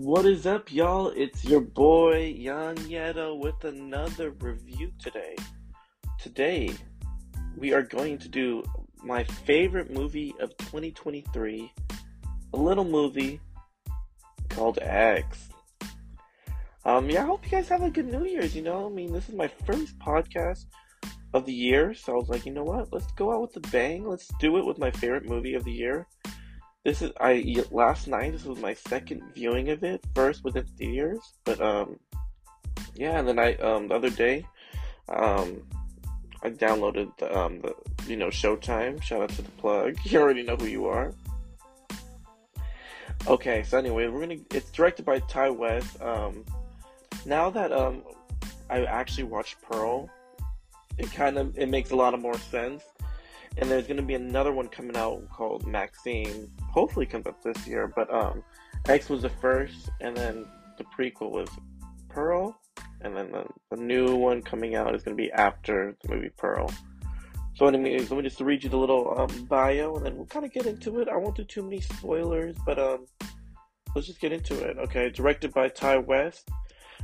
What is up, y'all? It's your boy Jan Yetta with another review today. Today, we are going to do my favorite movie of 2023, a little movie called X. Um, yeah, I hope you guys have a good New Year's. You know, I mean, this is my first podcast of the year, so I was like, you know what? Let's go out with a bang. Let's do it with my favorite movie of the year. This is I last night. This was my second viewing of it. First within theaters, but um, yeah. And then I um the other day, um, I downloaded the um the you know Showtime. Shout out to the plug. You already know who you are. Okay, so anyway, we're gonna. It's directed by Ti West. Um, now that um, I actually watched Pearl, it kind of it makes a lot of more sense. And there's gonna be another one coming out called Maxine. Hopefully, comes up this year. But um, X was the first, and then the prequel was Pearl, and then the, the new one coming out is gonna be after the movie Pearl. So, anyways, let me just read you the little um, bio, and then we'll kind of get into it. I won't do too many spoilers, but um, let's just get into it. Okay, directed by Ti West.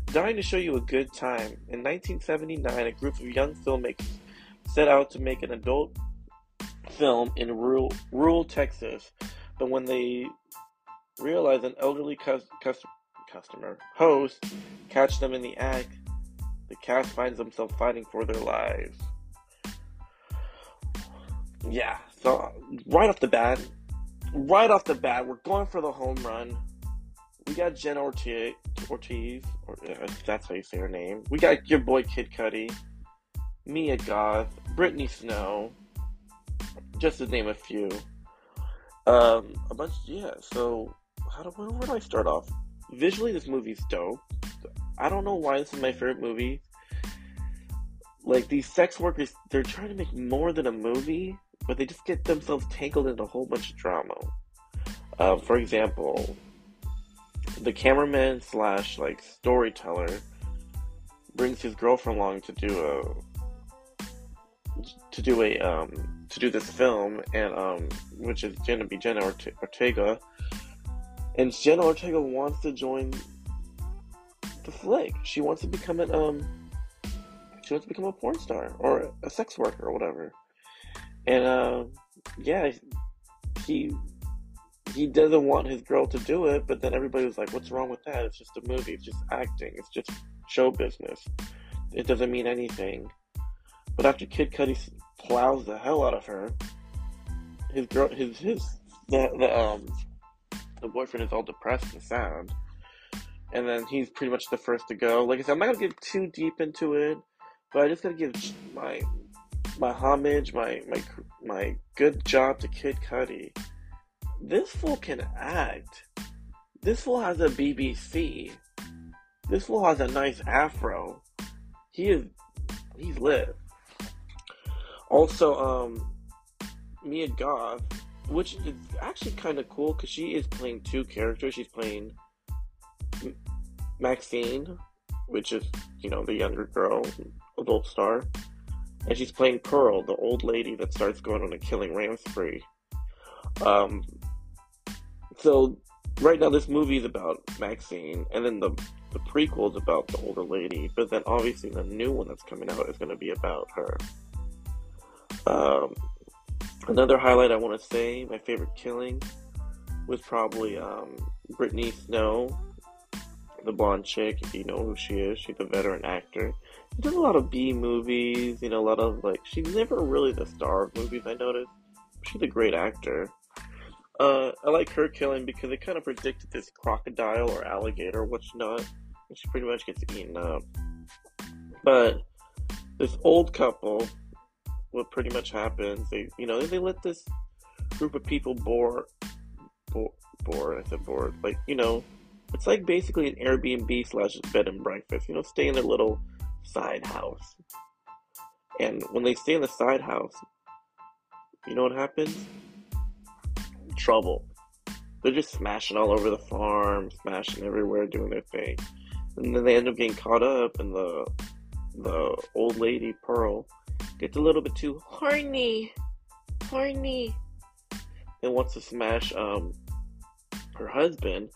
Dying to show you a good time. In 1979, a group of young filmmakers set out to make an adult film in rural, rural Texas, but when they realize an elderly cus- cus- customer host catch them in the act, the cast finds themselves fighting for their lives. Yeah, so right off the bat, right off the bat, we're going for the home run. We got Jen Ortiz, or if that's how you say her name. We got your boy Kid Cudi, Mia Goth, Brittany Snow, just to name a few. Um, a bunch, yeah. So, how do where do I start off? Visually, this movie's dope. I don't know why this is my favorite movie. Like these sex workers, they're trying to make more than a movie, but they just get themselves tangled in a whole bunch of drama. Uh, for example, the cameraman slash like storyteller brings his girlfriend along to do a to do a um to do this film and um which is gonna be Jenna Orte- Ortega and Jenna Ortega wants to join the flick. She wants to become an um she wants to become a porn star or a sex worker or whatever. And uh yeah, he he doesn't want his girl to do it, but then everybody was like, "What's wrong with that? It's just a movie. It's just acting. It's just show business. It doesn't mean anything." But after Kid Cudi plows the hell out of her, his girl, his his the the um the boyfriend is all depressed and sad, and then he's pretty much the first to go. Like I said, I'm not gonna get too deep into it, but I just gotta give my my homage, my my my good job to Kid Cudi this fool can act. This fool has a BBC. This fool has a nice afro. He is he's lit. Also, um Mia Goth, which is actually kind of cool because she is playing two characters. She's playing Maxine, which is you know the younger girl, adult star, and she's playing Pearl, the old lady that starts going on a killing ram spree. Um, so right now this movie is about Maxine, and then the the prequel is about the older lady, but then obviously the new one that's coming out is going to be about her. Um, another highlight I want to say, my favorite killing was probably um, Brittany Snow, the blonde chick. If you know who she is, she's a veteran actor. She does a lot of B movies, you know, a lot of like. She's never really the star of movies. I noticed. She's a great actor. Uh, I like her killing because it kind of predicted this crocodile or alligator, which not. She pretty much gets eaten up. But this old couple, what pretty much happens, they you know they let this group of people bore, bore, board. I said bored. Like you know, it's like basically an Airbnb slash bed and breakfast. You know, stay in their little side house. And when they stay in the side house, you know what happens? trouble. They're just smashing all over the farm, smashing everywhere, doing their thing. And then they end up getting caught up, and the the old lady Pearl gets a little bit too horny, horny, and wants to smash um her husband.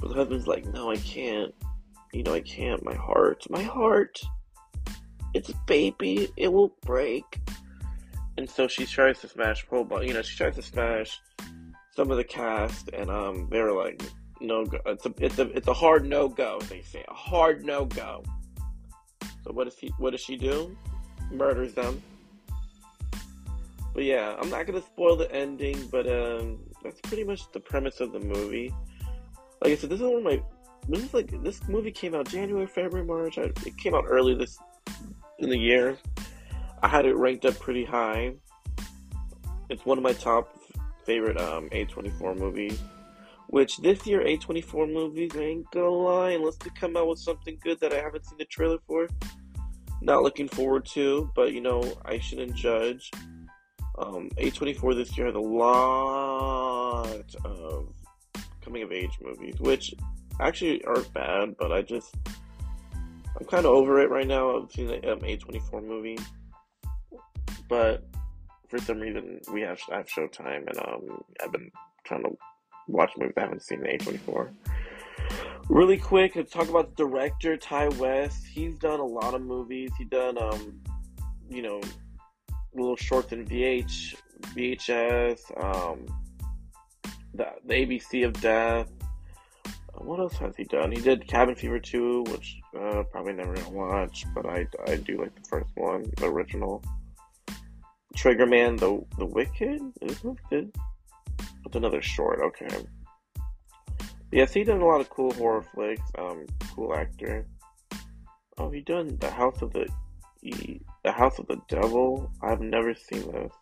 But the husband's like, no, I can't. You know, I can't. My heart, my heart. It's a baby. It will break. And so she tries to smash pro ball. You know, she tries to smash some of the cast, and um, they're like, no go. It's a it's a it's a hard no go. They say a hard no go. So what does he? What does she do? Murders them. But yeah, I'm not gonna spoil the ending, but um, that's pretty much the premise of the movie. Like I said, this is one of my. This is like this movie came out January, February, March. I, it came out early this in the year. I had it ranked up pretty high. It's one of my top favorite um, A24 movies. Which this year A24 movies, I ain't gonna lie, unless they come out with something good that I haven't seen the trailer for. Not looking forward to, but you know, I shouldn't judge. Um, A24 this year has a lot of coming of age movies, which actually aren't bad, but I just I'm kind of over it right now. I've seen the um, A24 movie, but for some reason we have I have Showtime, and um, I've been trying to watch movies I haven't seen the A24. Really quick, let's talk about the director Ti West. He's done a lot of movies. He done um, you know, little shorts in VH, VHS, um, the, the ABC of Death. What else has he done? He did Cabin Fever 2, which uh, probably never gonna watch, but I, I do like the first one, the original. Triggerman, the the Wicked, is Wicked. That's another short. Okay. Yes, he done a lot of cool horror flicks. Um, cool actor. Oh, he done the House of the the House of the Devil. I've never seen this.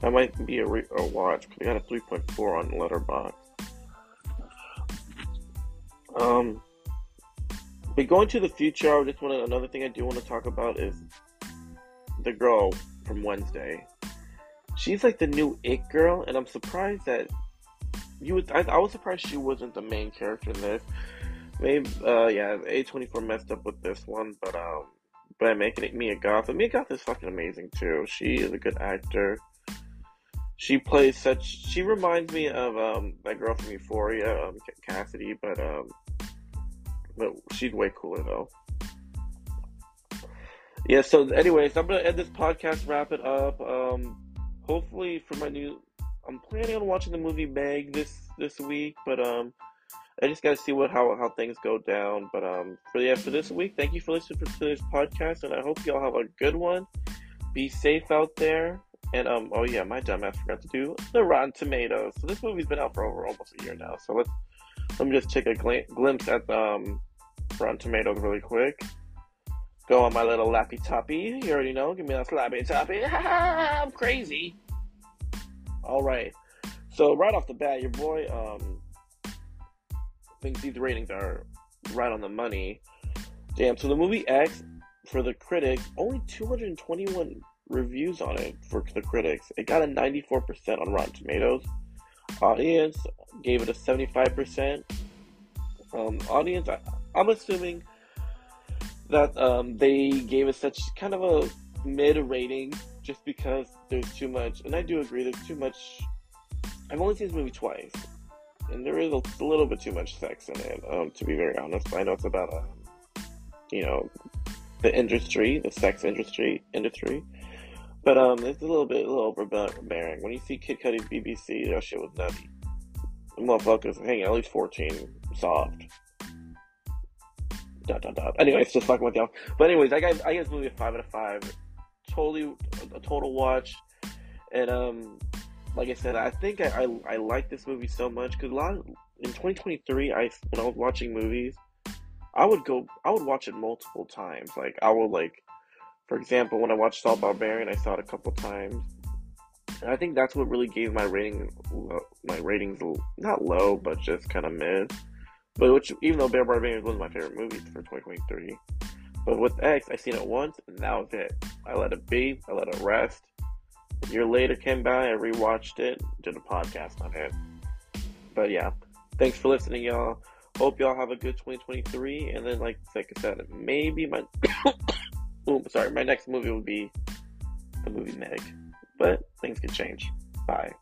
That might be a, re- a watch because he got a 3.4 on Letterboxd. Um, but going to the future, I just want another thing I do want to talk about is the girl from Wednesday. She's like the new it girl, and I'm surprised that you would. I, I was surprised she wasn't the main character in this. Maybe, uh, yeah, A24 messed up with this one, but um, by making it Mia Goth. And Mia Goth is fucking amazing too. She is a good actor. She plays such. She reminds me of um that girl from Euphoria, um, Cassidy, but um, but she's way cooler though. Yeah. So, anyways, I'm gonna end this podcast, wrap it up. Um, hopefully for my new, I'm planning on watching the movie Meg this this week, but um. I just got to see what how how things go down. But um, for yeah, for this week, thank you for listening to this podcast, and I hope y'all have a good one. Be safe out there, and um, oh yeah, my dumbass forgot to do the Rotten Tomatoes. So this movie's been out for over almost a year now. So let's let me just take a gl- glimpse at the um, Rotten Tomatoes really quick. Go on my little lappy toppy. You already know. Give me that slappy toppy. I'm crazy. All right. So right off the bat, your boy um thinks these ratings are right on the money. Damn. So the movie X for the critics only 221 reviews on it for the critics. It got a 94% on Rotten Tomatoes. Audience gave it a 75%. Um, audience, I, am assuming that um, they gave it such kind of a mid rating just because there's too much, and I do agree, there's too much. I've only seen this movie twice, and there is a, little bit too much sex in it, um, to be very honest. I know it's about, uh, you know, the industry, the sex industry, industry. But um, it's a little bit, a little overbearing. When you see Kid Cudi's BBC, that shit was nutty. The motherfuckers hanging at least 14, soft. Dot, dot, dot. Anyways, just fucking with y'all. But anyways, I got I this movie a five out of five. Totally a total watch. And um, like I said, I think I I, I like this movie so much because a lot of, in 2023, I when I was watching movies, I would go I would watch it multiple times. Like I would like, for example, when I watched Saul Barbarian, I saw it a couple times. And I think that's what really gave my rating my ratings not low, but just kind of mid. But which, even though Bear Barbarian was one of my favorite movies for 2023, but with X, I seen it once, and that was it. I let it be. I let it rest. A year later came by, I rewatched it, did a podcast on it. But yeah, thanks for listening, y'all. Hope y'all have a good 2023. And then, like, like I said, maybe my, oh, sorry, my next movie will be the movie Meg. But things could change. Bye.